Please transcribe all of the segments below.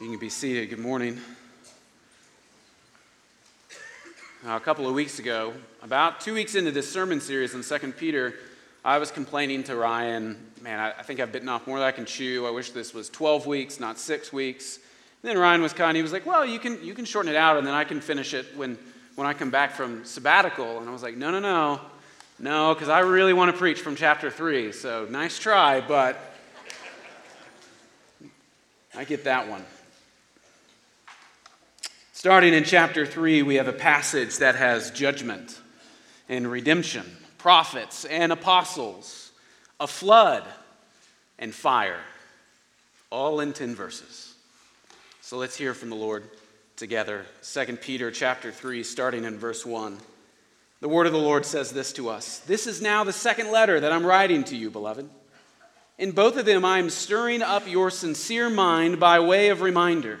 You can be seated. Good morning. Uh, a couple of weeks ago, about two weeks into this sermon series in 2 Peter, I was complaining to Ryan, man, I, I think I've bitten off more than I can chew. I wish this was 12 weeks, not six weeks. And then Ryan was kind, he was like, well, you can, you can shorten it out and then I can finish it when, when I come back from sabbatical. And I was like, no, no, no. No, because I really want to preach from chapter 3. So nice try, but I get that one. Starting in chapter 3, we have a passage that has judgment and redemption, prophets and apostles, a flood and fire, all in 10 verses. So let's hear from the Lord together. 2 Peter chapter 3 starting in verse 1. The word of the Lord says this to us. This is now the second letter that I'm writing to you, beloved. In both of them I am stirring up your sincere mind by way of reminder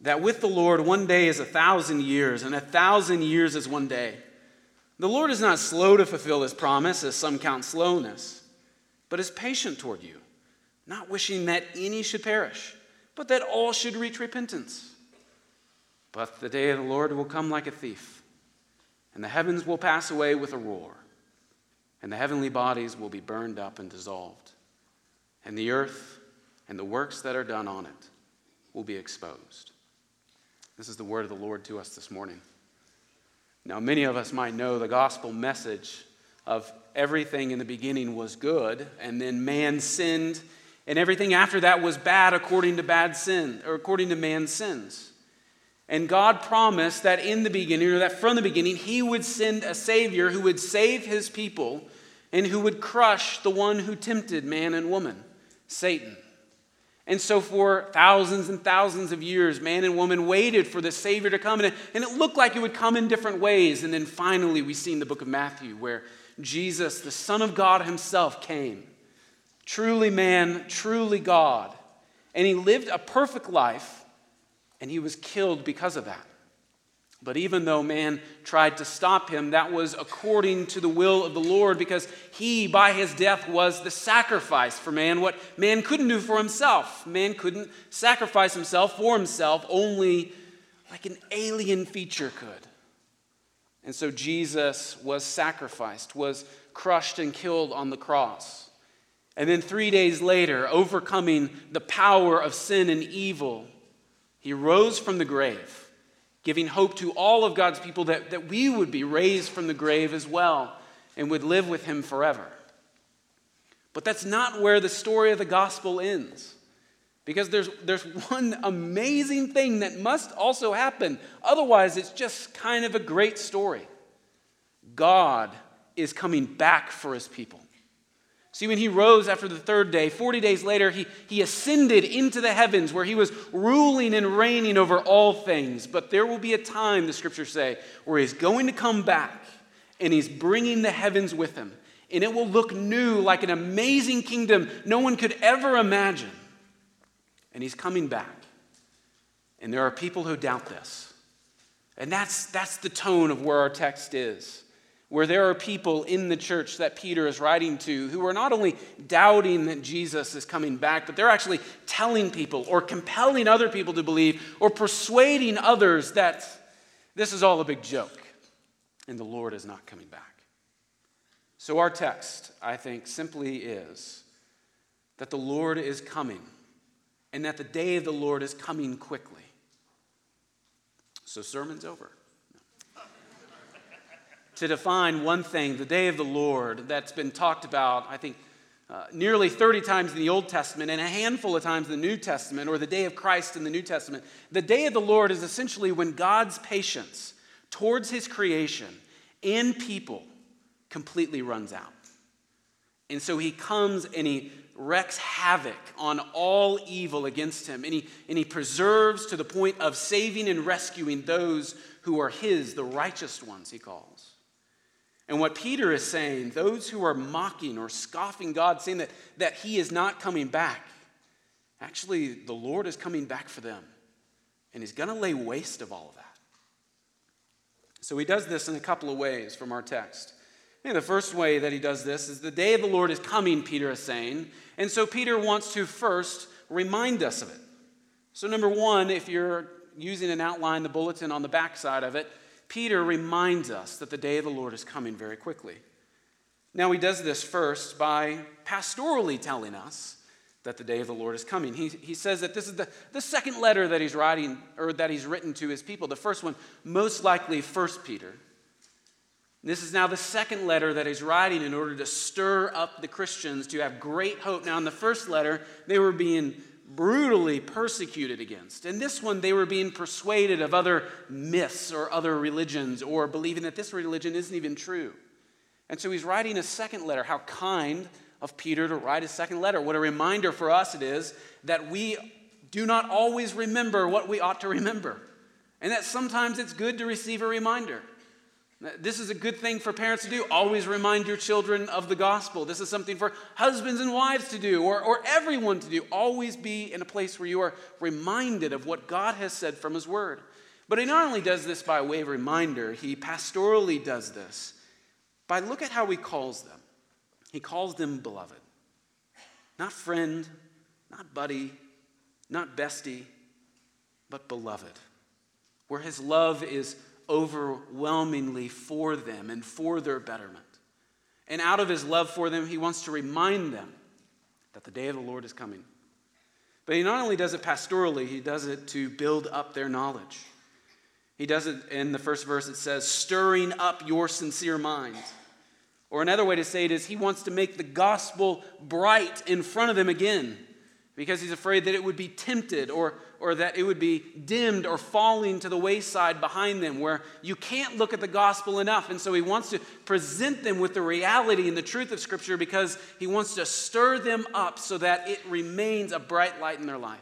that with the Lord, one day is a thousand years, and a thousand years is one day. The Lord is not slow to fulfill his promise, as some count slowness, but is patient toward you, not wishing that any should perish, but that all should reach repentance. But the day of the Lord will come like a thief, and the heavens will pass away with a roar, and the heavenly bodies will be burned up and dissolved, and the earth and the works that are done on it will be exposed. This is the word of the Lord to us this morning. Now, many of us might know the gospel message of everything in the beginning was good, and then man sinned, and everything after that was bad according to bad sin, or according to man's sins. And God promised that in the beginning, or that from the beginning, He would send a Savior who would save His people and who would crush the one who tempted man and woman, Satan. And so, for thousands and thousands of years, man and woman waited for the Savior to come, and it, looked like it would come in different ways. And then finally, we see in the book of Matthew where Jesus, the Son of God Himself, came. Truly man, truly God. And He lived a perfect life, and He was killed because of that. But even though man tried to stop him, that was according to the will of the Lord because he, by his death, was the sacrifice for man, what man couldn't do for himself. Man couldn't sacrifice himself for himself, only like an alien feature could. And so Jesus was sacrificed, was crushed and killed on the cross. And then three days later, overcoming the power of sin and evil, he rose from the grave giving hope to all of God's people that, that we would be raised from the grave as well and would live with him forever. But that's not where the story of the gospel ends. Because there's, there's one amazing thing that must also happen. Otherwise, it's just kind of a great story. God is coming back for his people. See, when he rose after the third day, 40 days later, he, he ascended into the heavens where he was ruling and reigning over all things. But there will be a time, the scriptures say, where he's going to come back and he's bringing the heavens with him. And it will look new, like an amazing kingdom no one could ever imagine. And he's coming back. And there are people who doubt this. And that's, that's the tone of where our text is where there are people in the church that Peter is writing to who are not only doubting that Jesus is coming back, but they're actually telling people or compelling other people to believe or persuading others that this is all a big joke and the Lord is not coming back. So, our text, I think, simply is that the Lord is coming and that the day of the Lord is coming quickly. So, sermon's over. To define one thing, the day of the Lord, that's been talked about, I think, uh, nearly 30 times in the Old Testament and a handful of times in the New Testament, or the day of Christ in the New Testament. The day of the Lord is essentially when God's patience towards his creation and people completely runs out. And so he comes and he wreaks havoc on all evil against him, and he, and he preserves to the point of saving and rescuing those who are his, the righteous ones, he calls. And what Peter is saying, those who are mocking or scoffing God, saying that, that he is not coming back, actually, the Lord is coming back for them. And he's going to lay waste of all of that. So he does this in a couple of ways from our text. And the first way that he does this is the day of the Lord is coming, Peter is saying. And so Peter wants to first remind us of it. So, number one, if you're using an outline, the bulletin on the back side of it, Peter reminds us that the day of the Lord is coming very quickly. Now, he does this first by pastorally telling us that the day of the Lord is coming. He, he says that this is the, the second letter that he's writing or that he's written to his people. The first one, most likely, First Peter. This is now the second letter that he's writing in order to stir up the Christians to have great hope. Now, in the first letter, they were being brutally persecuted against. In this one, they were being persuaded of other myths or other religions or believing that this religion isn't even true. And so he's writing a second letter. How kind of Peter to write a second letter. What a reminder for us it is that we do not always remember what we ought to remember. And that sometimes it's good to receive a reminder. This is a good thing for parents to do. Always remind your children of the gospel. This is something for husbands and wives to do, or, or everyone to do. Always be in a place where you are reminded of what God has said from His Word. But He not only does this by way of reminder, He pastorally does this by look at how He calls them. He calls them beloved. Not friend, not buddy, not bestie, but beloved. Where His love is overwhelmingly for them and for their betterment. And out of his love for them, he wants to remind them that the day of the Lord is coming. But he not only does it pastorally, he does it to build up their knowledge. He does it in the first verse, it says, stirring up your sincere mind. Or another way to say it is, he wants to make the gospel bright in front of them again because he's afraid that it would be tempted or, or that it would be dimmed or falling to the wayside behind them, where you can't look at the gospel enough. And so he wants to present them with the reality and the truth of Scripture because he wants to stir them up so that it remains a bright light in their life.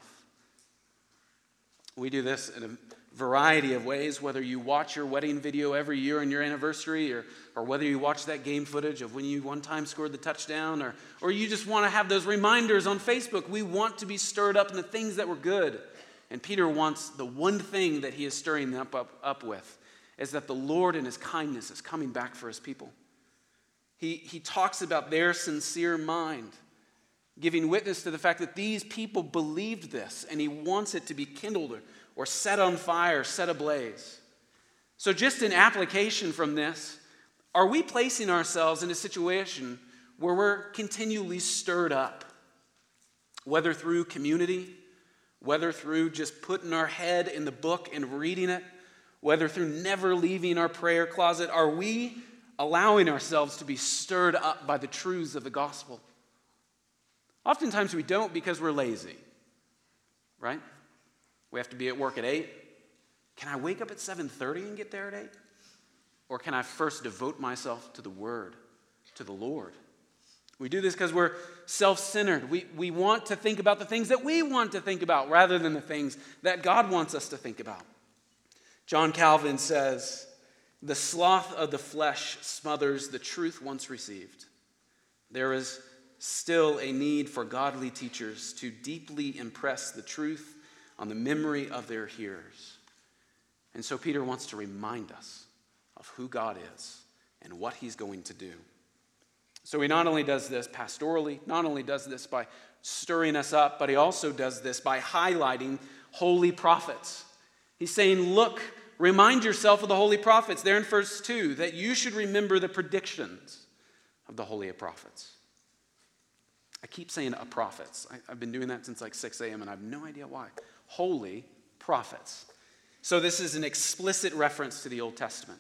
We do this in a variety of ways, whether you watch your wedding video every year on your anniversary, or, or whether you watch that game footage of when you one time scored the touchdown, or, or you just want to have those reminders on Facebook. We want to be stirred up in the things that were good. And Peter wants the one thing that he is stirring them up, up, up with is that the Lord in his kindness is coming back for his people. He, he talks about their sincere mind, giving witness to the fact that these people believed this, and he wants it to be kindled or, set on fire, set ablaze. So, just in application from this, are we placing ourselves in a situation where we're continually stirred up, whether through community, whether through just putting our head in the book and reading it, whether through never leaving our prayer closet, are we allowing ourselves to be stirred up by the truths of the gospel? Oftentimes we don't because we're lazy, right? We have to be at work at 8. Can I wake up at 7:30 and get there at 8? Or can I first devote myself to the word, to the Lord? We do this because we're self centered. We, we want to think about the things that we want to think about rather than the things that God wants us to think about. John Calvin says, The sloth of the flesh smothers the truth once received. There is still a need for godly teachers to deeply impress the truth on the memory of their hearers. And so Peter wants to remind us of who God is and what he's going to do. So he not only does this pastorally, not only does this by stirring us up, but he also does this by highlighting holy prophets. He's saying, Look, remind yourself of the holy prophets, there in verse 2, that you should remember the predictions of the holy prophets. I keep saying a prophets. I, have been doing that since like 6 a.m., and I have no idea why. Holy prophets. So, this is an explicit reference to the Old Testament.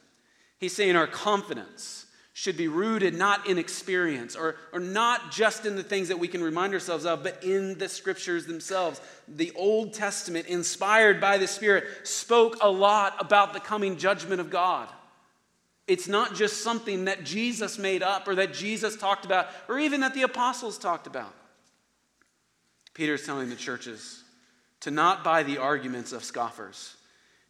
He's saying our confidence should be rooted not in experience or, or not just in the things that we can remind ourselves of, but in the scriptures themselves. The Old Testament, inspired by the Spirit, spoke a lot about the coming judgment of God. It's not just something that Jesus made up or that Jesus talked about or even that the apostles talked about. Peter is telling the churches to not buy the arguments of scoffers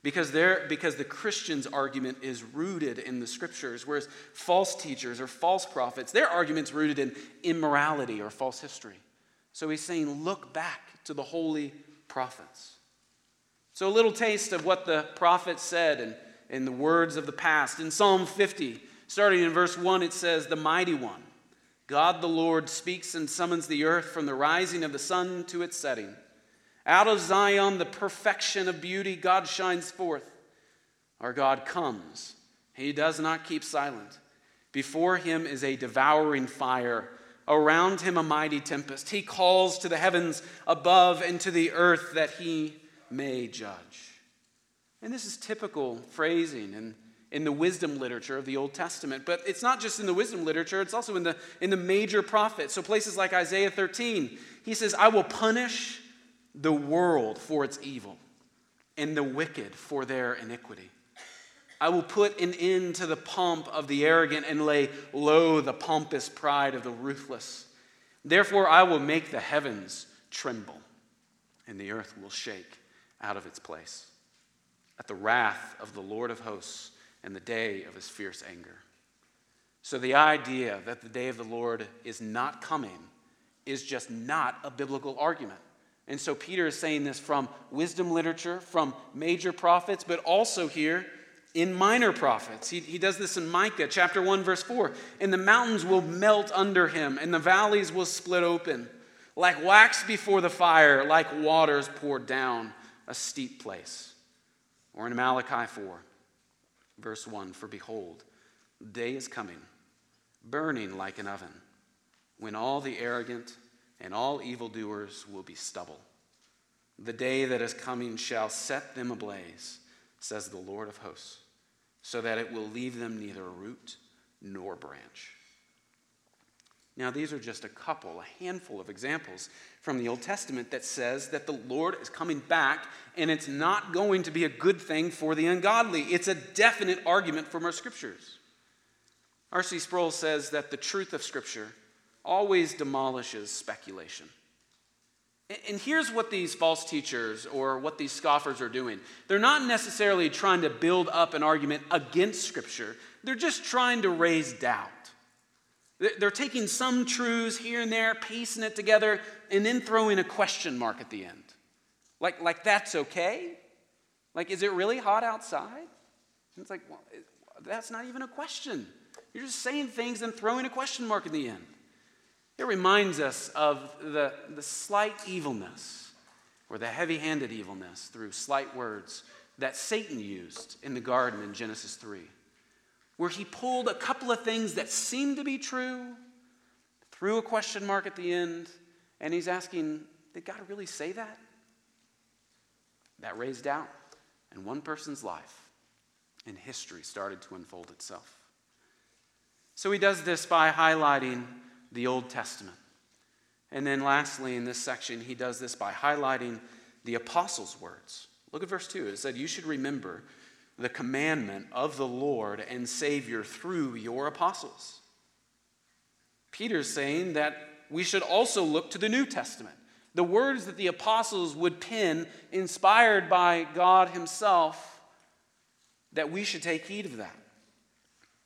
because, because the Christian's argument is rooted in the scriptures, whereas false teachers or false prophets, their argument's rooted in immorality or false history. So he's saying, look back to the holy prophets. So, a little taste of what the prophets said and in the words of the past. In Psalm 50, starting in verse 1, it says, The mighty one, God the Lord, speaks and summons the earth from the rising of the sun to its setting. Out of Zion, the perfection of beauty, God shines forth. Our God comes. He does not keep silent. Before him is a devouring fire, around him a mighty tempest. He calls to the heavens above and to the earth that he may judge. And this is typical phrasing in, in the wisdom literature of the Old Testament. But it's not just in the wisdom literature, it's also in the, in the major prophets. So places like Isaiah 13, he says, I will punish the world for its evil and the wicked for their iniquity. I will put an end to the pomp of the arrogant and lay low the pompous pride of the ruthless. Therefore, I will make the heavens tremble, and the earth will shake out of its place at the wrath of the Lord of hosts and the day of his fierce anger. So, the idea that the day of the Lord is not coming is just not a biblical argument. And so, Peter is saying this from wisdom literature, from major prophets, but also here in minor prophets. He, he does this in Micah chapter 1, verse 4. And the mountains will melt under him, and the valleys will split open, like wax before the fire, like waters poured down a steep place. Or in Malachi 4, verse 1 For behold, the day is coming, burning like an oven, when all the arrogant and all evildoers will be stubble. The day that is coming shall set them ablaze, says the Lord of hosts, so that it will leave them neither root nor branch. Now, these are just a couple, a handful of examples from the Old Testament that says that the Lord is coming back and it's not going to be a good thing for the ungodly. It's a definite argument from our scriptures. R.C. Sproul says that the truth of Scripture always demolishes speculation. And here's what these false teachers or what these scoffers are doing they're not necessarily trying to build up an argument against Scripture, they're just trying to raise doubt. They're taking some truths here and there, piecing it together, and then throwing a question mark at the end. Like, like that's okay? Like, is it really hot outside? And it's like, well, that's not even a question. You're just saying things and throwing a question mark in the end. It reminds us of the, the slight evilness or the heavy handed evilness through slight words that Satan used in the garden in Genesis 3 where he pulled a couple of things that seemed to be true, threw a question mark at the end, and he's asking, Did God really say that? That raised doubt in one person's life, and history started to unfold itself. So he does this by highlighting the Old Testament. And then, lastly, in this section, he does this by highlighting the apostles' words. Look at verse 2. It said, You should remember the commandment of the Lord and Savior through your apostles. Peter's saying that we should also look to the New Testament. The words that the apostles would pen, inspired by God Himself, that we should take heed of that.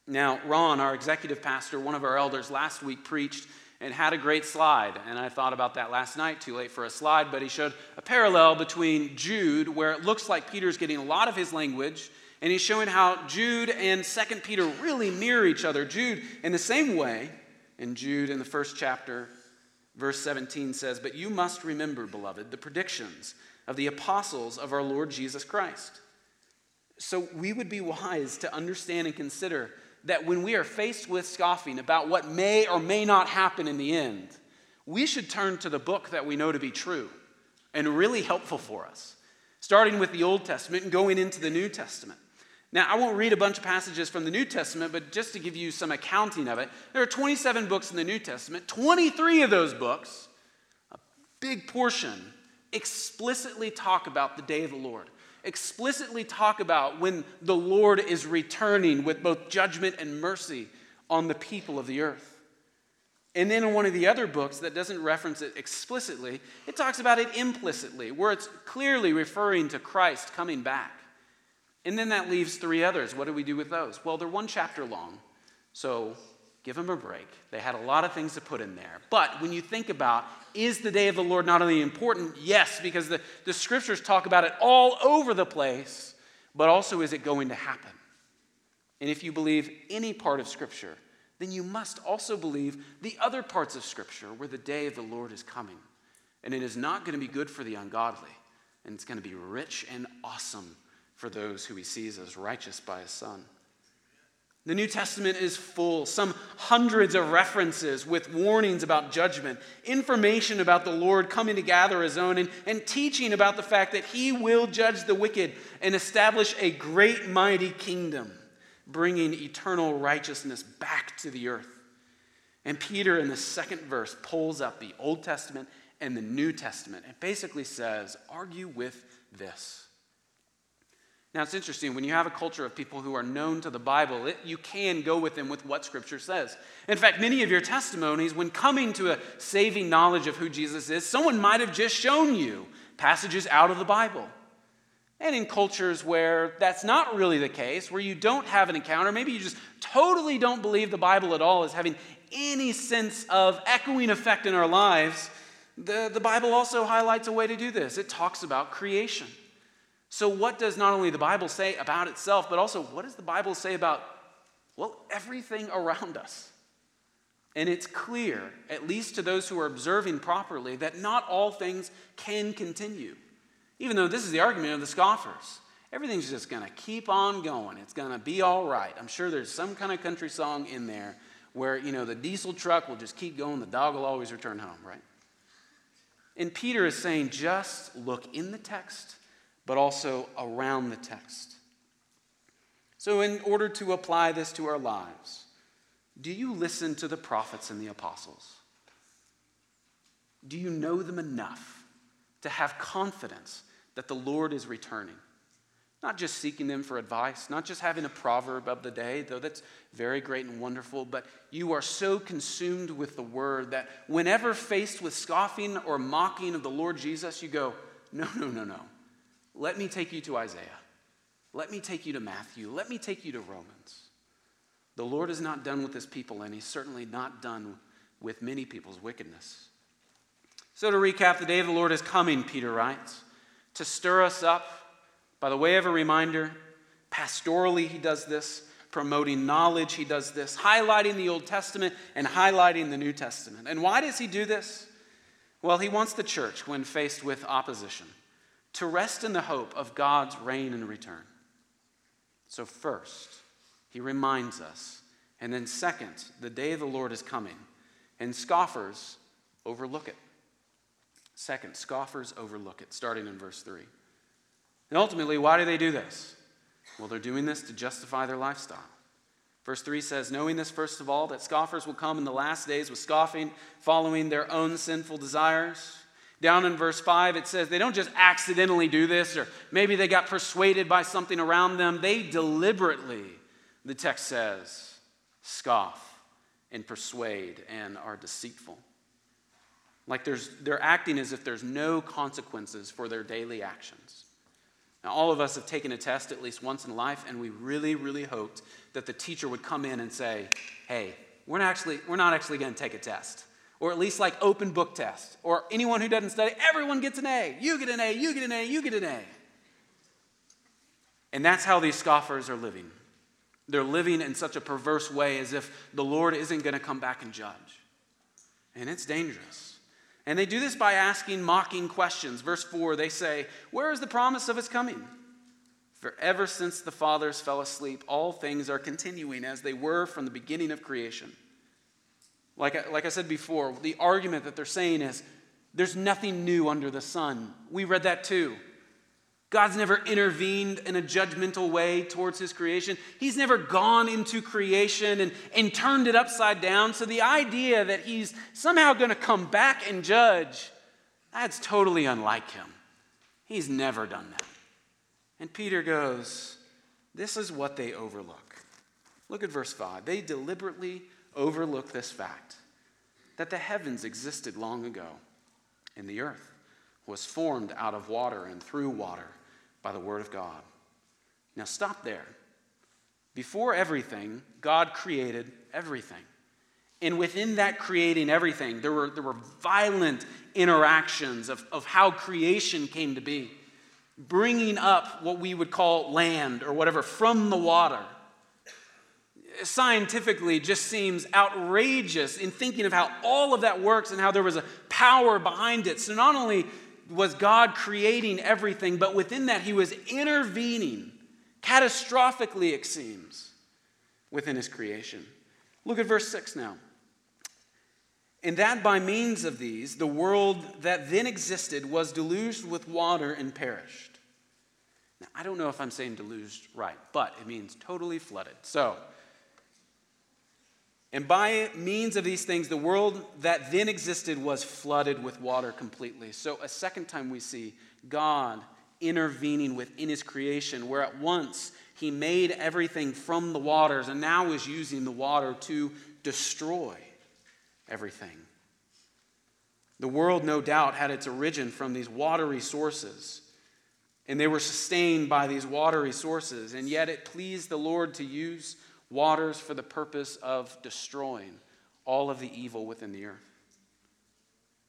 Now, Ron, our executive pastor, one of our elders, last week preached and had a great slide. And I thought about that last night, too late for a slide, but he showed a parallel between Jude, where it looks like Peter's getting a lot of his language and he's showing how Jude and Second Peter really mirror each other. Jude, in the same way, in Jude in the first chapter, verse 17 says, But you must remember, beloved, the predictions of the apostles of our Lord Jesus Christ. So we would be wise to understand and consider that when we are faced with scoffing about what may or may not happen in the end, we should turn to the book that we know to be true and really helpful for us. starting with the Old Testament and going into the New Testament. Now, I won't read a bunch of passages from the New Testament, but just to give you some accounting of it, there are 27 books in the New Testament. 23 of those books, a big portion, explicitly talk about the day of the Lord, explicitly talk about when the Lord is returning with both judgment and mercy on the people of the earth. And then in one of the other books that doesn't reference it explicitly, it talks about it implicitly, where it's clearly referring to Christ coming back. And then that leaves three others. What do we do with those? Well, they're one chapter long, so give them a break. They had a lot of things to put in there. But when you think about, is the day of the Lord not only important? Yes, because the, the scriptures talk about it all over the place, but also is it going to happen? And if you believe any part of scripture, then you must also believe the other parts of Scripture where the day of the Lord is coming. And it is not going to be good for the ungodly, and it's going to be rich and awesome for those who he sees as righteous by his Son. The New Testament is full, some hundreds of references with warnings about judgment, information about the Lord coming to gather his own, and, and teaching about the fact that he will judge the wicked and establish a great, mighty kingdom bringing eternal righteousness back to the earth. And Peter, in the second verse, pulls up the Old Testament and the New Testament and basically says, argue with this. Now, it's interesting when you have a culture of people who are known to the Bible, it, you can go with them with what Scripture says. In fact, many of your testimonies, when coming to a saving knowledge of who Jesus is, someone might have just shown you passages out of the Bible. And in cultures where that's not really the case, where you don't have an encounter, maybe you just totally don't believe the Bible at all as having any sense of echoing effect in our lives, the, the Bible also highlights a way to do this. It talks about creation. So, what does not only the Bible say about itself, but also what does the Bible say about, well, everything around us? And it's clear, at least to those who are observing properly, that not all things can continue. Even though this is the argument of the scoffers. Everything's just going to keep on going. It's going to be all right. I'm sure there's some kind of country song in there where, you know, the diesel truck will just keep going, the dog will always return home, right? And Peter is saying just look in the text, but also around the text. So, in order to apply this to our lives, do you listen to the prophets and the apostles? Do you know them enough to have confidence that the Lord is returning. Not just seeking them for advice, not just having a proverb of the day, though that's very great and wonderful, but you are so consumed with the word that whenever faced with scoffing or mocking of the Lord Jesus, you go, No, no, no, no. Let me take you to Isaiah. Let me take you to Matthew. Let me take you to Romans. The Lord is not done with his people, and he's certainly not done with many people's wickedness. So, to recap, the day of the Lord is coming, Peter writes to stir us up by the way of a reminder. Pastorally, he does this. Promoting knowledge, he does this. Highlighting the Old Testament and highlighting the New Testament. And why does he do this? Well, he wants the church, when faced with opposition, to rest in the hope of God's reign and return. So, first, he reminds us. And then, second, the day of the Lord is coming, and scoffers overlook it. Second, scoffers overlook it, starting in verse 3. And ultimately, why do they do this? Well, they're doing this to justify their lifestyle. Verse 3 says, Knowing this, first of all, that scoffers will come in the last days with scoffing, following their own sinful desires. Down in verse 5, it says they don't just accidentally do this, or maybe they got persuaded by something around them. They deliberately, the text says, scoff and persuade and are deceitful. Like there's, they're acting as if there's no consequences for their daily actions. Now, all of us have taken a test at least once in life, and we really, really hoped that the teacher would come in and say, hey, we're not actually, we're not actually going to take a test. Or at least like open book test. Or anyone who doesn't study, everyone gets an A. You get an A, you get an A, you get an A. And that's how these scoffers are living. They're living in such a perverse way as if the Lord isn't going to come back and judge. And it's dangerous. And they do this by asking mocking questions. Verse 4, they say, Where is the promise of his coming? For ever since the fathers fell asleep, all things are continuing as they were from the beginning of creation. Like I, like I said before, the argument that they're saying is there's nothing new under the sun. We read that too. God's never intervened in a judgmental way towards his creation. He's never gone into creation and, and turned it upside down. So the idea that he's somehow going to come back and judge, that's totally unlike him. He's never done that. And Peter goes, This is what they overlook. Look at verse 5. They deliberately overlook this fact that the heavens existed long ago, and the earth was formed out of water and through water by the word of God. Now, stop there. Before everything, God created everything. And within that creating everything, there were, there were violent interactions of, of how creation came to be, bringing up what we would call land or whatever from the water scientifically just seems outrageous in thinking of how all of that works and how there was a power behind it. So, not only was God creating everything, but within that, He was intervening catastrophically, it seems, within His creation. Look at verse 6 now. And that by means of these, the world that then existed was deluged with water and perished. Now, I don't know if I'm saying deluged right, but it means totally flooded. So, and by means of these things, the world that then existed was flooded with water completely. So, a second time we see God intervening within his creation, where at once he made everything from the waters and now is using the water to destroy everything. The world, no doubt, had its origin from these watery sources, and they were sustained by these watery sources, and yet it pleased the Lord to use waters for the purpose of destroying all of the evil within the earth.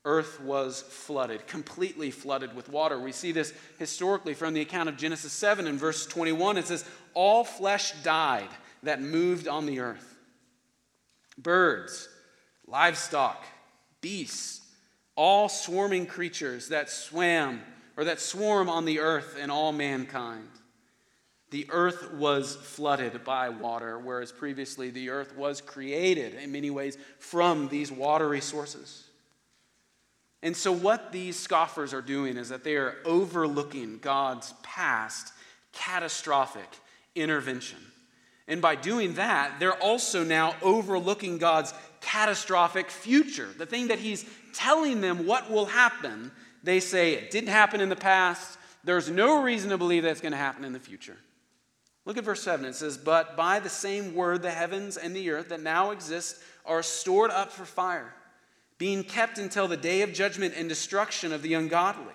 Earth was flooded, completely flooded with water. We see this historically from the account of Genesis 7 in verse 21. It says, All flesh died that moved on the earth birds, livestock, beasts, all swarming creatures that swam or that swarm on the earth, and all mankind. The earth was flooded by water, whereas previously the earth was created in many ways from these watery sources. And so, what these scoffers are doing is that they are overlooking God's past catastrophic intervention. And by doing that, they're also now overlooking God's catastrophic future. The thing that He's telling them what will happen, they say it didn't happen in the past. There's no reason to believe that's going to happen in the future. Look at verse 7. It says, But by the same word, the heavens and the earth that now exist are stored up for fire, being kept until the day of judgment and destruction of the ungodly.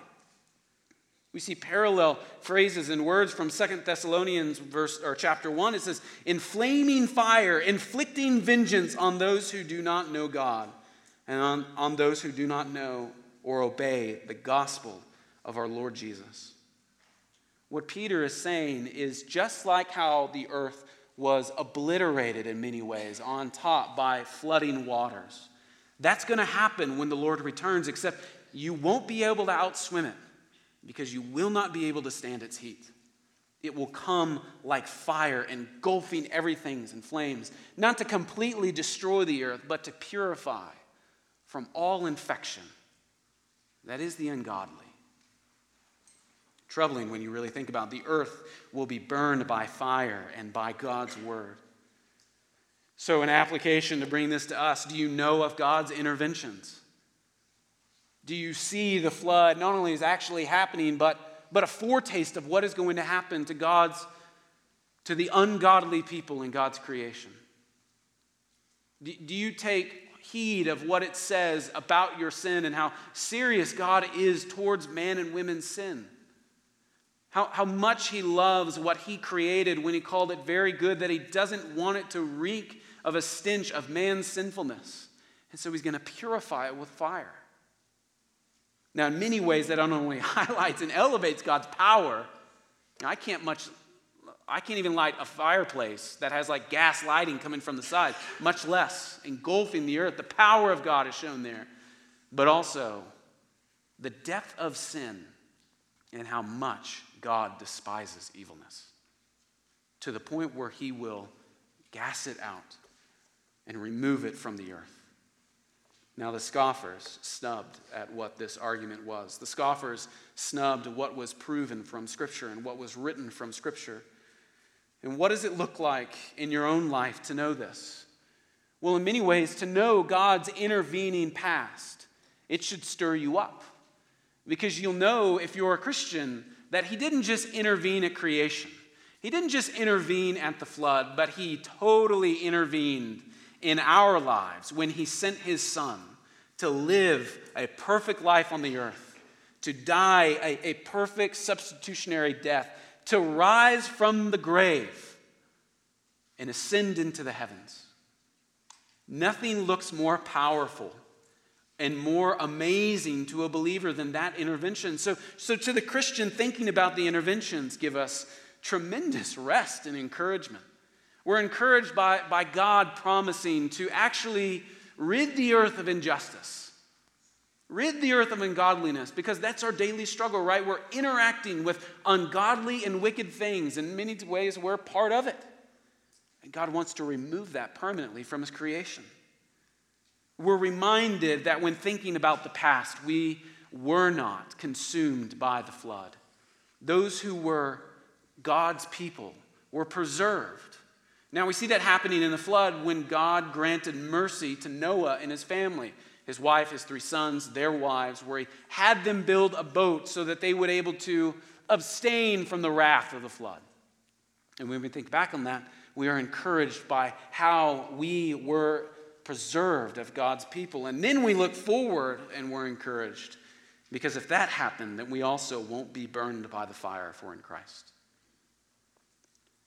We see parallel phrases and words from Second Thessalonians verse or chapter 1. It says, "In flaming fire, inflicting vengeance on those who do not know God, and on, on those who do not know or obey the gospel of our Lord Jesus." What Peter is saying is just like how the earth was obliterated in many ways on top by flooding waters. That's going to happen when the Lord returns, except you won't be able to outswim it because you will not be able to stand its heat. It will come like fire, engulfing everything in flames, not to completely destroy the earth, but to purify from all infection. That is the ungodly. Troubling when you really think about it. the earth will be burned by fire and by God's word. So, an application to bring this to us do you know of God's interventions? Do you see the flood not only is actually happening, but, but a foretaste of what is going to happen to God's, to the ungodly people in God's creation? Do, do you take heed of what it says about your sin and how serious God is towards man and women's sin? How, how much he loves what he created when he called it very good, that he doesn't want it to reek of a stench of man's sinfulness. And so he's going to purify it with fire. Now, in many ways, that not only highlights and elevates God's power, I can't much, I can't even light a fireplace that has like gas lighting coming from the side, much less engulfing the earth. The power of God is shown there, but also the depth of sin and how much God despises evilness to the point where he will gas it out and remove it from the earth. Now, the scoffers snubbed at what this argument was. The scoffers snubbed what was proven from Scripture and what was written from Scripture. And what does it look like in your own life to know this? Well, in many ways, to know God's intervening past, it should stir you up. Because you'll know, if you're a Christian, that He didn't just intervene at creation, He didn't just intervene at the flood, but He totally intervened in our lives when He sent His Son to live a perfect life on the earth, to die a, a perfect substitutionary death, to rise from the grave and ascend into the heavens. Nothing looks more powerful and more amazing to a believer than that intervention. So, so to the Christian, thinking about the interventions give us tremendous rest and encouragement. We're encouraged by, by God promising to actually rid the earth of injustice, rid the earth of ungodliness, because that's our daily struggle, right? We're interacting with ungodly and wicked things. In many ways, we're part of it. And God wants to remove that permanently from His creation. We're reminded that when thinking about the past, we were not consumed by the flood. Those who were God's people were preserved. Now we see that happening in the flood when God granted mercy to Noah and his family, his wife, his three sons, their wives, where he had them build a boat so that they would able to abstain from the wrath of the flood. And when we think back on that, we are encouraged by how we were preserved of God's people. And then we look forward and we're encouraged. Because if that happened, then we also won't be burned by the fire we're in Christ.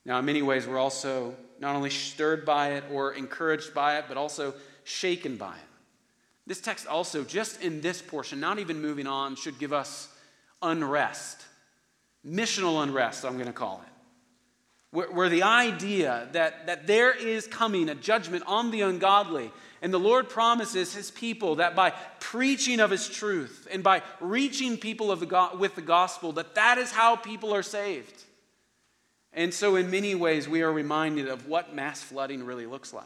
Now, in many ways, we're also not only stirred by it or encouraged by it, but also shaken by it. This text also, just in this portion, not even moving on, should give us unrest, missional unrest, I'm going to call it. Where, where, the idea that, that there is coming a judgment on the ungodly, and the Lord promises his people that by preaching of his truth and by reaching people of the, with the gospel, that that is how people are saved. And so, in many ways, we are reminded of what mass flooding really looks like.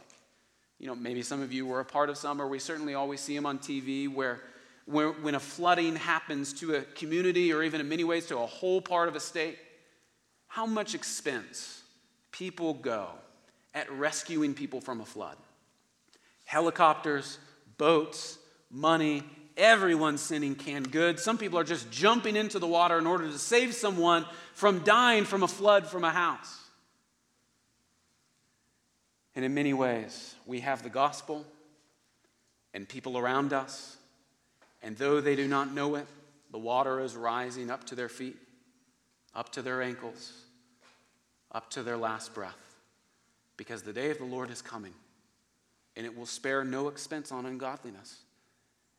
You know, maybe some of you were a part of some, or we certainly always see them on TV where, where when a flooding happens to a community, or even in many ways to a whole part of a state, how much expense people go at rescuing people from a flood. Helicopters, boats, money, everyone's sending canned goods. Some people are just jumping into the water in order to save someone from dying from a flood from a house. And in many ways, we have the gospel and people around us, and though they do not know it, the water is rising up to their feet, up to their ankles, up to their last breath, because the day of the Lord is coming, and it will spare no expense on ungodliness.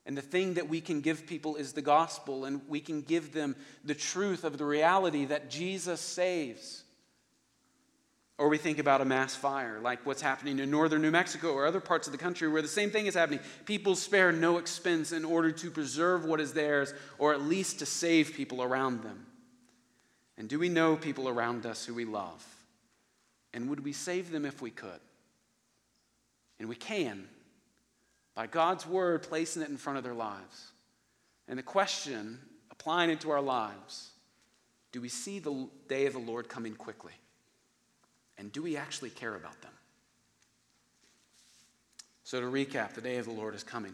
And the thing that we can give people is the gospel, and we can give them the truth of the reality that Jesus saves. Or we think about a mass fire, like what's happening in northern New Mexico or other parts of the country where the same thing is happening. People spare no expense in order to preserve what is theirs, or at least to save people around them. And do we know people around us who we love? And would we save them if we could? And we can by God's word, placing it in front of their lives. And the question, applying it to our lives, do we see the day of the Lord coming quickly? And do we actually care about them? So, to recap, the day of the Lord is coming.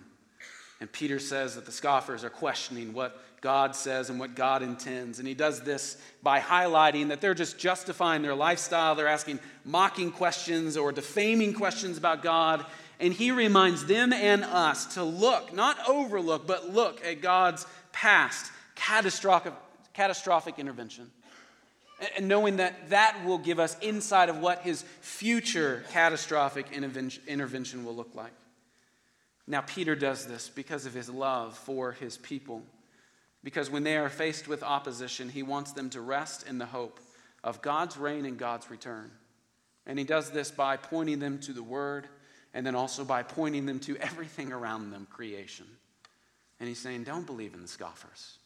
And Peter says that the scoffers are questioning what God says and what God intends. And he does this by highlighting that they're just justifying their lifestyle. They're asking mocking questions or defaming questions about God. And he reminds them and us to look, not overlook, but look at God's past catastrophic, catastrophic intervention. And knowing that that will give us insight of what his future catastrophic intervention will look like. Now, Peter does this because of his love for his people. Because when they are faced with opposition, he wants them to rest in the hope of God's reign and God's return. And he does this by pointing them to the Word and then also by pointing them to everything around them, creation. And he's saying, Don't believe in the scoffers.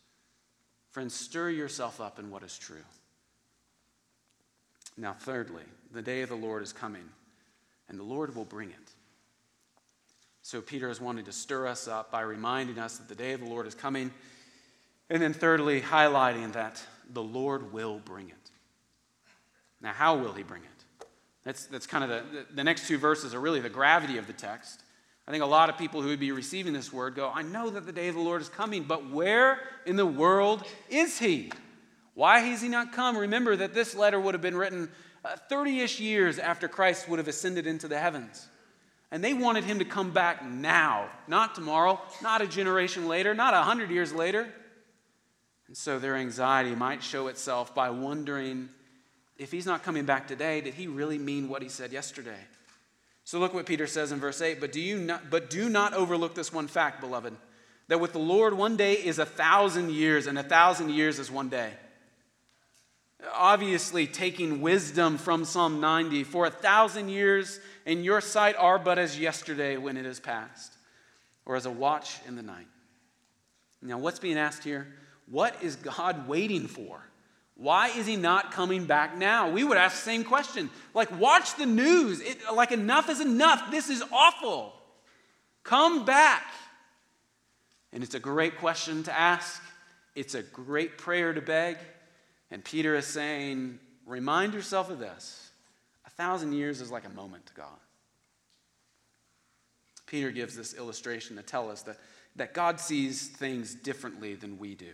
Friends, stir yourself up in what is true. Now, thirdly, the day of the Lord is coming, and the Lord will bring it. So Peter is wanting to stir us up by reminding us that the day of the Lord is coming. And then, thirdly, highlighting that the Lord will bring it. Now, how will he bring it? That's, that's kind of the, the next two verses are really the gravity of the text. I think a lot of people who would be receiving this word go, I know that the day of the Lord is coming, but where in the world is he? Why has he not come? Remember that this letter would have been written 30 uh, ish years after Christ would have ascended into the heavens. And they wanted him to come back now, not tomorrow, not a generation later, not a hundred years later. And so their anxiety might show itself by wondering if he's not coming back today, did he really mean what he said yesterday? So look what Peter says in verse 8, but do you not but do not overlook this one fact, beloved, that with the Lord one day is a thousand years, and a thousand years is one day. Obviously, taking wisdom from Psalm 90, for a thousand years in your sight are but as yesterday when it is past, or as a watch in the night. Now, what's being asked here? What is God waiting for? Why is he not coming back now? We would ask the same question. Like, watch the news. It, like, enough is enough. This is awful. Come back. And it's a great question to ask. It's a great prayer to beg. And Peter is saying, remind yourself of this. Thousand years is like a moment to God. Peter gives this illustration to tell us that, that God sees things differently than we do.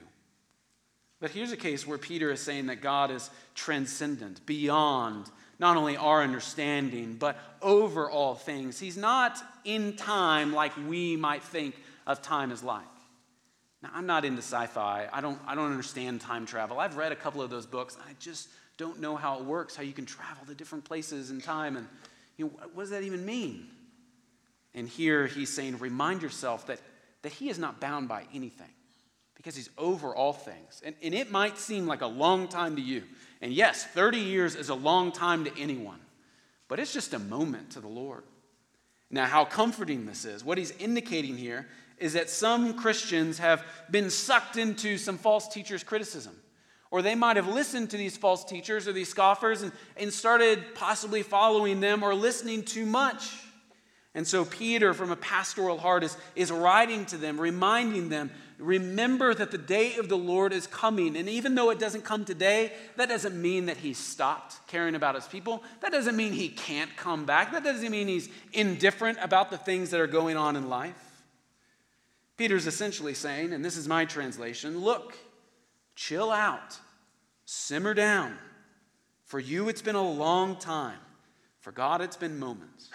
But here's a case where Peter is saying that God is transcendent, beyond not only our understanding, but over all things. He's not in time like we might think of time as like. Now, I'm not into sci fi. I don't, I don't understand time travel. I've read a couple of those books. I just don't know how it works, how you can travel to different places in time. And you know, what does that even mean? And here he's saying, remind yourself that, that he is not bound by anything because he's over all things. And, and it might seem like a long time to you. And yes, 30 years is a long time to anyone, but it's just a moment to the Lord. Now, how comforting this is, what he's indicating here is that some Christians have been sucked into some false teachers' criticism. Or they might have listened to these false teachers or these scoffers and, and started possibly following them or listening too much. And so Peter, from a pastoral heart, is, is writing to them, reminding them remember that the day of the Lord is coming. And even though it doesn't come today, that doesn't mean that he's stopped caring about his people. That doesn't mean he can't come back. That doesn't mean he's indifferent about the things that are going on in life. Peter's essentially saying, and this is my translation look, chill out, simmer down. For you, it's been a long time. For God, it's been moments.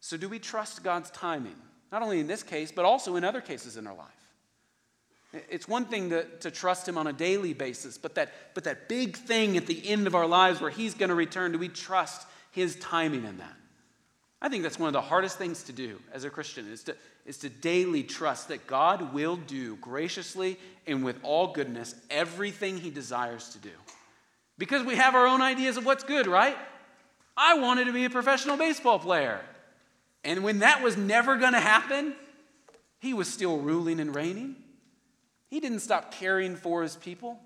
So, do we trust God's timing? Not only in this case, but also in other cases in our life. It's one thing to, to trust Him on a daily basis, but that, but that big thing at the end of our lives where He's going to return, do we trust His timing in that? I think that's one of the hardest things to do as a Christian is to, is to daily trust that God will do graciously and with all goodness everything He desires to do. Because we have our own ideas of what's good, right? I wanted to be a professional baseball player. And when that was never going to happen, he was still ruling and reigning. He didn't stop caring for his people.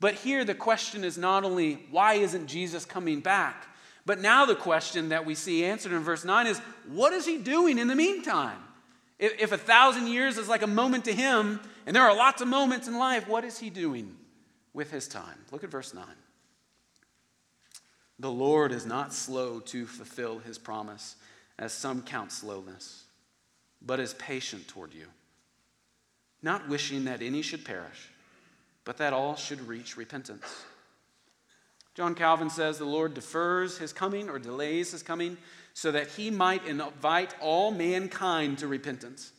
But here the question is not only why isn't Jesus coming back, but now the question that we see answered in verse 9 is what is he doing in the meantime? If, if a thousand years is like a moment to him, and there are lots of moments in life, what is he doing with his time? Look at verse 9. The Lord is not slow to fulfill his promise as some count slowness, but is patient toward you, not wishing that any should perish, but that all should reach repentance. John Calvin says the Lord defers his coming or delays his coming so that he might invite all mankind to repentance.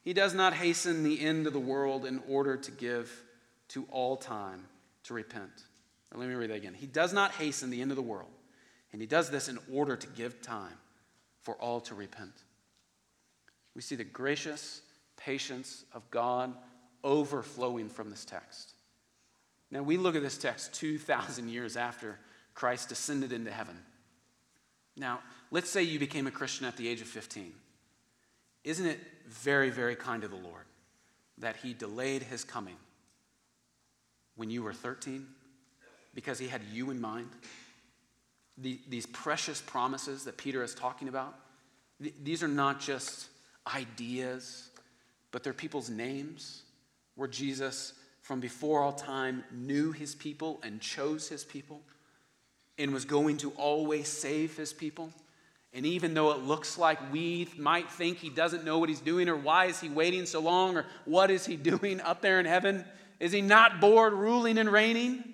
He does not hasten the end of the world in order to give to all time to repent. let me read that again. He does not hasten the end of the world, and he does this in order to give time for all to repent. We see the gracious patience of God overflowing from this text. Now, we look at this text 2,000 years after Christ ascended into heaven. Now, let's say you became a Christian at the age of 15. Isn't it very, very kind of the Lord that He delayed His coming when you were 13 because He had you in mind? the, these precious promises that Peter is talking about, Th- these are not just ideas, but they're people's names, where Jesus, from before all time, knew his people and chose his people and was going to always save his people. And even though it looks like we might think he doesn't know what he's doing, or why is he waiting so long, or what is he doing up there in heaven? Is he not bored ruling and reigning?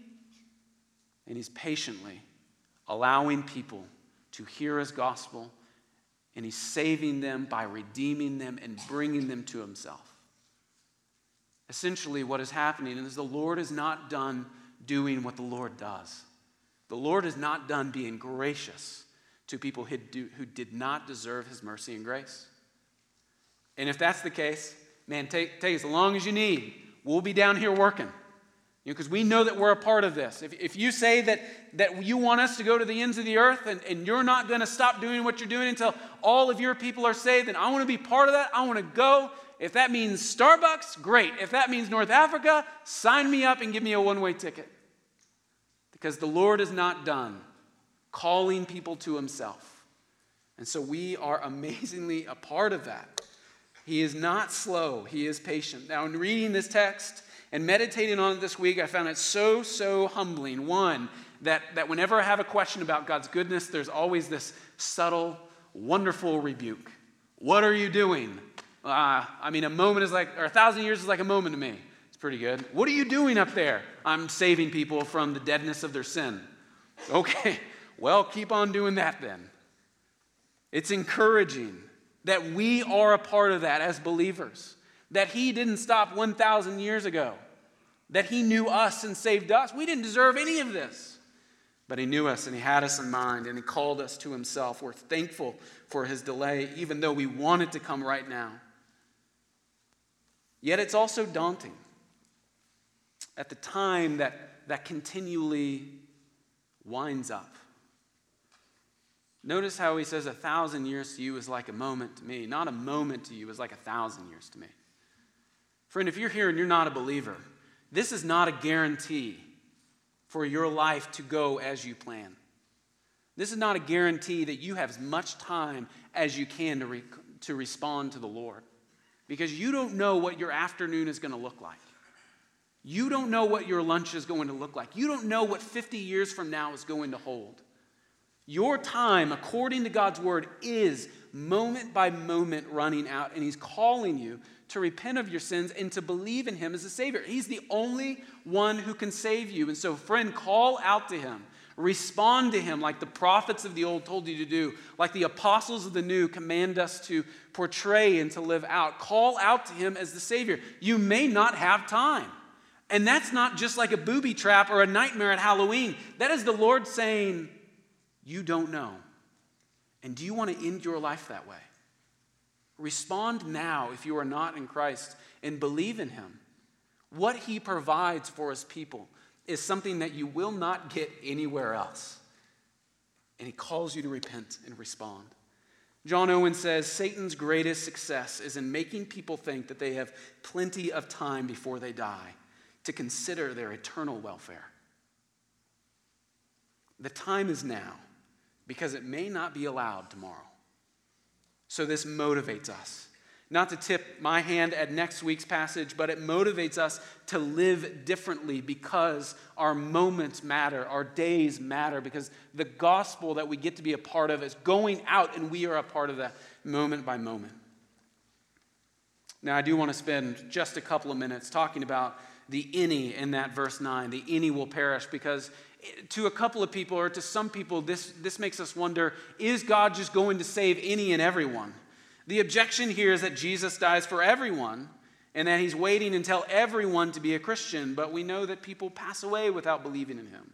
And he's patiently allowing people to hear his gospel, and he's saving them by redeeming them and bringing them to himself. Essentially, what is happening is the Lord is not done doing what the Lord does. The Lord is not done being gracious to people who did not deserve his mercy and grace. And if that's the case, man, take, take as long as you need. We'll be down here working. Because you know, we know that we're a part of this. If, if you say that, that you want us to go to the ends of the earth and, and you're not going to stop doing what you're doing until all of your people are saved, then I want to be part of that. I want to go. If that means Starbucks, great. If that means North Africa, sign me up and give me a one way ticket. Because the Lord is not done calling people to himself. And so we are amazingly a part of that. He is not slow, he is patient. Now, in reading this text, and meditating on it this week, I found it so, so humbling. One, that, that whenever I have a question about God's goodness, there's always this subtle, wonderful rebuke. What are you doing? Uh, I mean, a moment is like, or a thousand years is like a moment to me. It's pretty good. What are you doing up there? I'm saving people from the deadness of their sin. Okay, well, keep on doing that then. It's encouraging that we are a part of that as believers, that He didn't stop 1,000 years ago that He knew us and saved us. We didn't deserve any of this. But He knew us and He had us in mind and He called us to Himself. We're thankful for His delay, even though we want it to come right now. Yet it's also daunting. At the time that, that continually winds up. Notice how he says a thousand years to you is like a moment to me. Not a moment to you is like a thousand years to me. Friend, if you're here and you're not a believer, this is not a guarantee for your life to go as you plan. This is not a guarantee that you have as much time as you can to, re- to respond to the Lord because you don't know what your afternoon is going to look like. You don't know what your lunch is going to look like. You don't know what 50 years from now is going to hold. Your time, according to God's word, is moment by moment running out, and He's calling you to repent of your sins and to believe in Him as a Savior. He's the only one who can save you. And so, friend, call out to Him. Respond to Him like the prophets of the old told you to do, like the apostles of the new command us to portray and to live out. Call out to Him as the Savior. You may not have time. And that's not just like a booby trap or a nightmare at Halloween. That is the Lord saying, You don't know. And do you want to end your life that way? Respond now if you are not in Christ and believe in Him. What He provides for His people is something that you will not get anywhere else. And He calls you to repent and respond. John Owen says Satan's greatest success is in making people think that they have plenty of time before they die to consider their eternal welfare. The time is now because it may not be allowed tomorrow. So this motivates us. Not to tip my hand at next week's passage, but it motivates us to live differently because our moments matter, our days matter, because the gospel that we get to be a part of is going out and we are a part of that moment by moment. Now, I do want to spend just a couple of minutes talking about the any in that verse 9. The any will perish because to a couple of people or to some people, this, this makes us wonder is God just going to save any and everyone? The objection here is that Jesus dies for everyone and that he's waiting until everyone to be a Christian, but we know that people pass away without believing in him.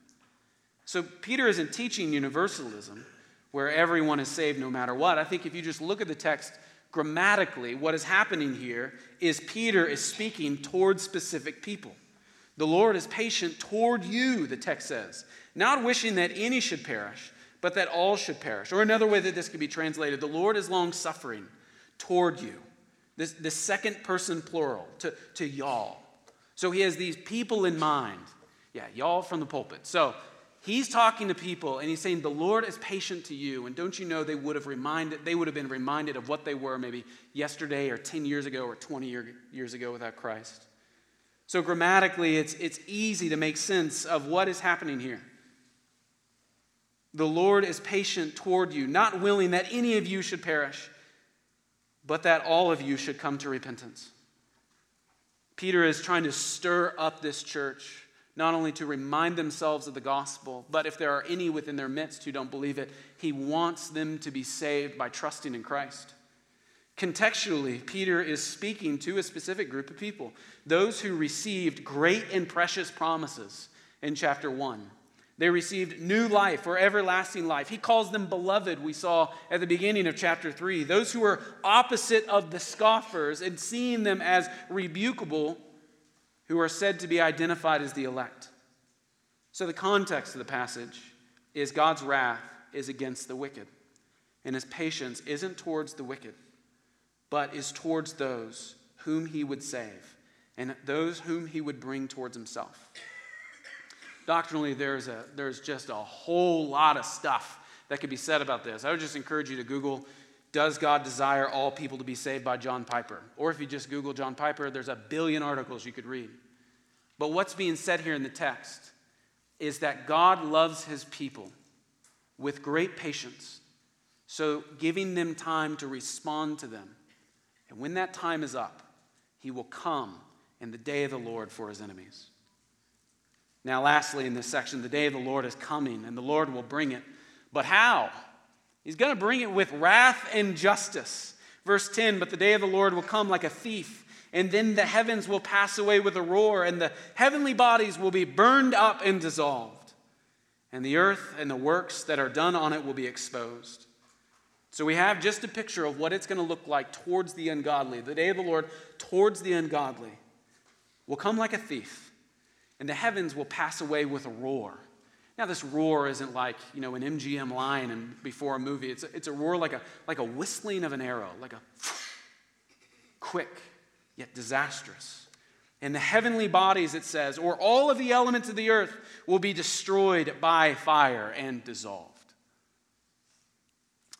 So Peter isn't teaching universalism where everyone is saved no matter what. I think if you just look at the text grammatically, what is happening here is Peter is speaking towards specific people. The Lord is patient toward you, the text says, not wishing that any should perish, but that all should perish. Or another way that this could be translated, the Lord is long suffering toward you. This, the second person plural to, to y'all. So he has these people in mind. Yeah, y'all from the pulpit. So he's talking to people and he's saying, The Lord is patient to you. And don't you know they would have reminded, they would have been reminded of what they were maybe yesterday or 10 years ago or 20 year, years ago without Christ. So grammatically, it's, it's easy to make sense of what is happening here. The Lord is patient toward you, not willing that any of you should perish, but that all of you should come to repentance. Peter is trying to stir up this church, not only to remind themselves of the gospel, but if there are any within their midst who don't believe it, he wants them to be saved by trusting in Christ. Contextually, Peter is speaking to a specific group of people, those who received great and precious promises in chapter 1. They received new life or everlasting life. He calls them beloved, we saw at the beginning of chapter 3. Those who are opposite of the scoffers and seeing them as rebukable, who are said to be identified as the elect. So, the context of the passage is God's wrath is against the wicked, and his patience isn't towards the wicked, but is towards those whom he would save and those whom he would bring towards himself. Doctrinally, there's, a, there's just a whole lot of stuff that could be said about this. I would just encourage you to Google, Does God Desire All People to Be Saved by John Piper? Or if you just Google John Piper, there's a billion articles you could read. But what's being said here in the text is that God loves his people with great patience, so giving them time to respond to them. And when that time is up, he will come in the day of the Lord for his enemies. Now, lastly, in this section, the day of the Lord is coming, and the Lord will bring it. But how? He's going to bring it with wrath and justice. Verse 10 But the day of the Lord will come like a thief, and then the heavens will pass away with a roar, and the heavenly bodies will be burned up and dissolved, and the earth and the works that are done on it will be exposed. So we have just a picture of what it's going to look like towards the ungodly. The day of the Lord towards the ungodly will come like a thief and the heavens will pass away with a roar. Now, this roar isn't like, you know, an MGM line and before a movie. It's a, it's a roar like a, like a whistling of an arrow, like a quick yet disastrous. And the heavenly bodies, it says, or all of the elements of the earth will be destroyed by fire and dissolved.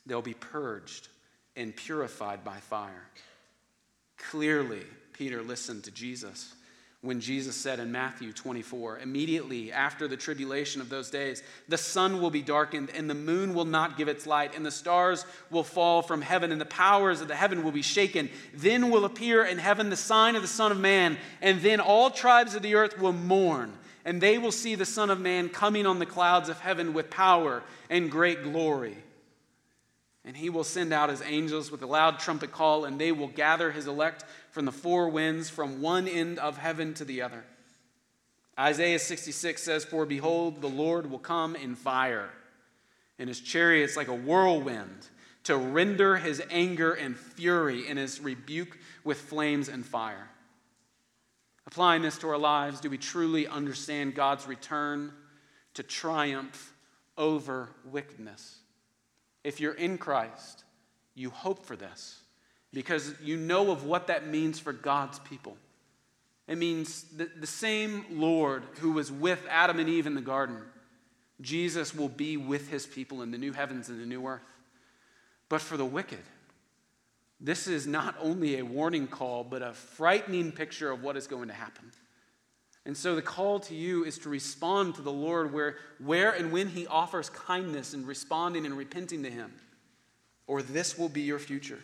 They'll be purged and purified by fire. Clearly, Peter listened to Jesus when Jesus said in Matthew 24, immediately after the tribulation of those days, the sun will be darkened, and the moon will not give its light, and the stars will fall from heaven, and the powers of the heaven will be shaken. Then will appear in heaven the sign of the Son of Man, and then all tribes of the earth will mourn, and they will see the Son of Man coming on the clouds of heaven with power and great glory. And he will send out his angels with a loud trumpet call, and they will gather his elect from the four winds, from one end of heaven to the other. Isaiah 66 says, For behold, the Lord will come in fire, and his chariots like a whirlwind, to render his anger and fury and his rebuke with flames and fire. Applying this to our lives, do we truly understand God's return to triumph over wickedness? If you're in Christ, you hope for this because you know of what that means for God's people. It means the, the same Lord who was with Adam and Eve in the garden, Jesus will be with his people in the new heavens and the new earth. But for the wicked, this is not only a warning call, but a frightening picture of what is going to happen. And so the call to you is to respond to the Lord where, where and when he offers kindness and responding and repenting to him, or this will be your future.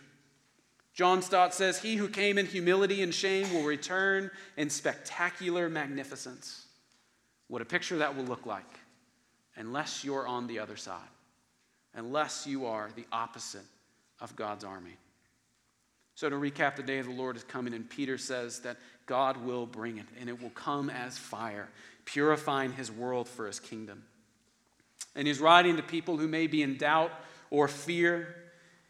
John Stott says, He who came in humility and shame will return in spectacular magnificence. What a picture that will look like, unless you're on the other side, unless you are the opposite of God's army. So, to recap, the day of the Lord is coming, and Peter says that God will bring it, and it will come as fire, purifying his world for his kingdom. And he's writing to people who may be in doubt or fear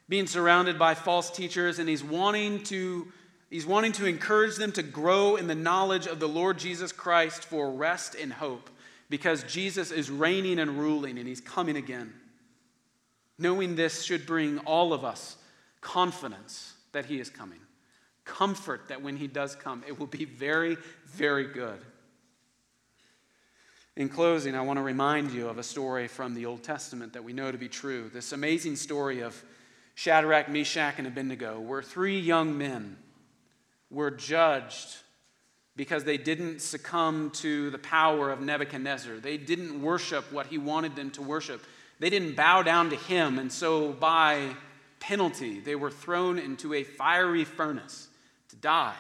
being surrounded by false teachers, and he's wanting to he's wanting to encourage them to grow in the knowledge of the Lord Jesus Christ for rest and hope, because Jesus is reigning and ruling, and he's coming again. Knowing this should bring all of us confidence that he is coming, comfort that when he does come, it will be very, very good. In closing, I want to remind you of a story from the Old Testament that we know to be true. This amazing story of Shadrach, Meshach, and Abednego, where three young men were judged because they didn't succumb to the power of Nebuchadnezzar. They didn't worship what he wanted them to worship. They didn't bow down to him, and so by penalty, they were thrown into a fiery furnace to die.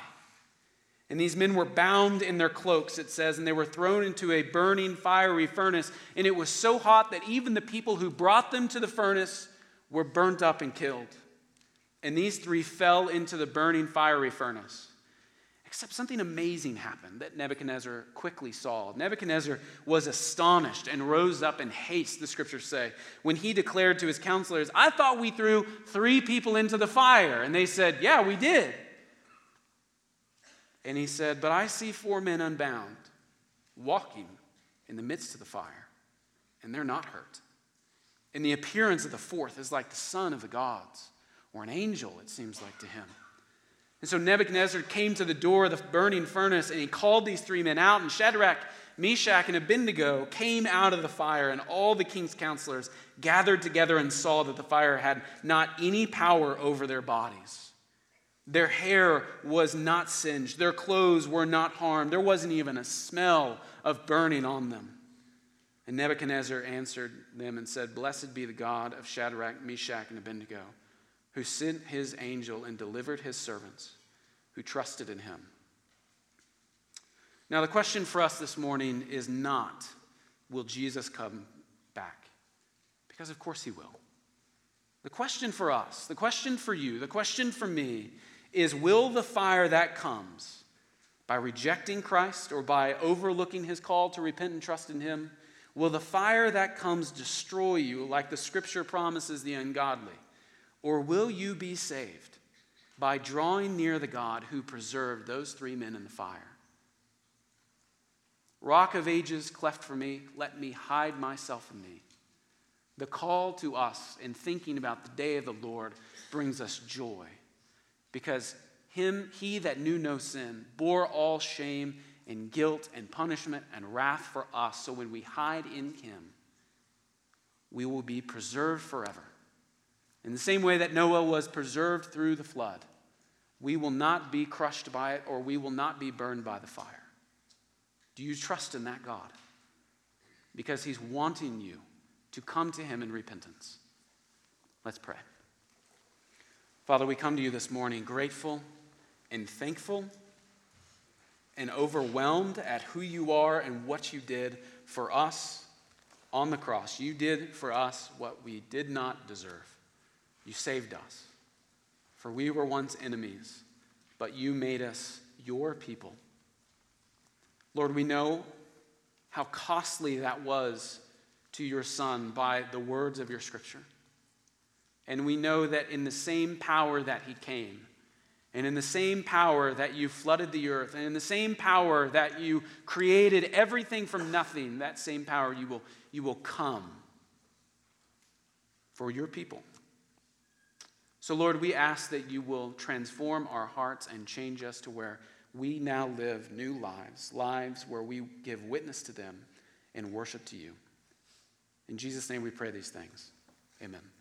And these men were bound in their cloaks, it says, and they were thrown into a burning, fiery furnace. And it was so hot that even the people who brought them to the furnace were burnt up and killed. And these three fell into the burning, fiery furnace. Except something amazing happened that Nebuchadnezzar quickly saw. Nebuchadnezzar was astonished and rose up in haste, the scriptures say, when he declared to his counselors, I thought we threw three people into the fire. And they said, Yeah, we did. And he said, But I see four men unbound, walking in the midst of the fire, and they're not hurt. And the appearance of the fourth is like the son of the gods, or an angel, it seems like to him. And so Nebuchadnezzar came to the door of the burning furnace, and he called these three men out, and Shadrach, Meshach, and Abednego came out of the fire, and all the king's counselors gathered together and saw that the fire had not any power over their bodies. Their hair was not singed. Their clothes were not harmed. There wasn't even a smell of burning on them. And Nebuchadnezzar answered them and said, Blessed be the God of Shadrach, Meshach, and Abednego, who sent his angel and delivered his servants who trusted in him. Now, the question for us this morning is not, Will Jesus come back? Because, of course, he will. The question for us, the question for you, the question for me is will the fire that comes by rejecting Christ or by overlooking his call to repent and trust in him, will the fire that comes destroy you like the scripture promises the ungodly? Or will you be saved by drawing near the God who preserved those three men in the fire? Rock of ages, cleft for me, let me hide myself in thee. The call to us in thinking about the day of the Lord brings us joy because him, he that knew no sin bore all shame and guilt and punishment and wrath for us. So when we hide in him, we will be preserved forever. In the same way that Noah was preserved through the flood, we will not be crushed by it or we will not be burned by the fire. Do you trust in that God? Because he's wanting you to come to him in repentance. Let's pray. Father, we come to you this morning grateful and thankful and overwhelmed at who you are and what you did for us on the cross. You did for us what we did not deserve. You saved us. For we were once enemies, but you made us your people. Lord, we know how costly that was to your Son by the words of your scripture. And we know that in the same power that he came, and in the same power that you flooded the earth, and in the same power that you created everything from nothing, that same power you will, you will come for your people. So, Lord, we ask that you will transform our hearts and change us to where we now live new lives, lives where we give witness to them and worship to you. In Jesus' name we pray these things. Amen.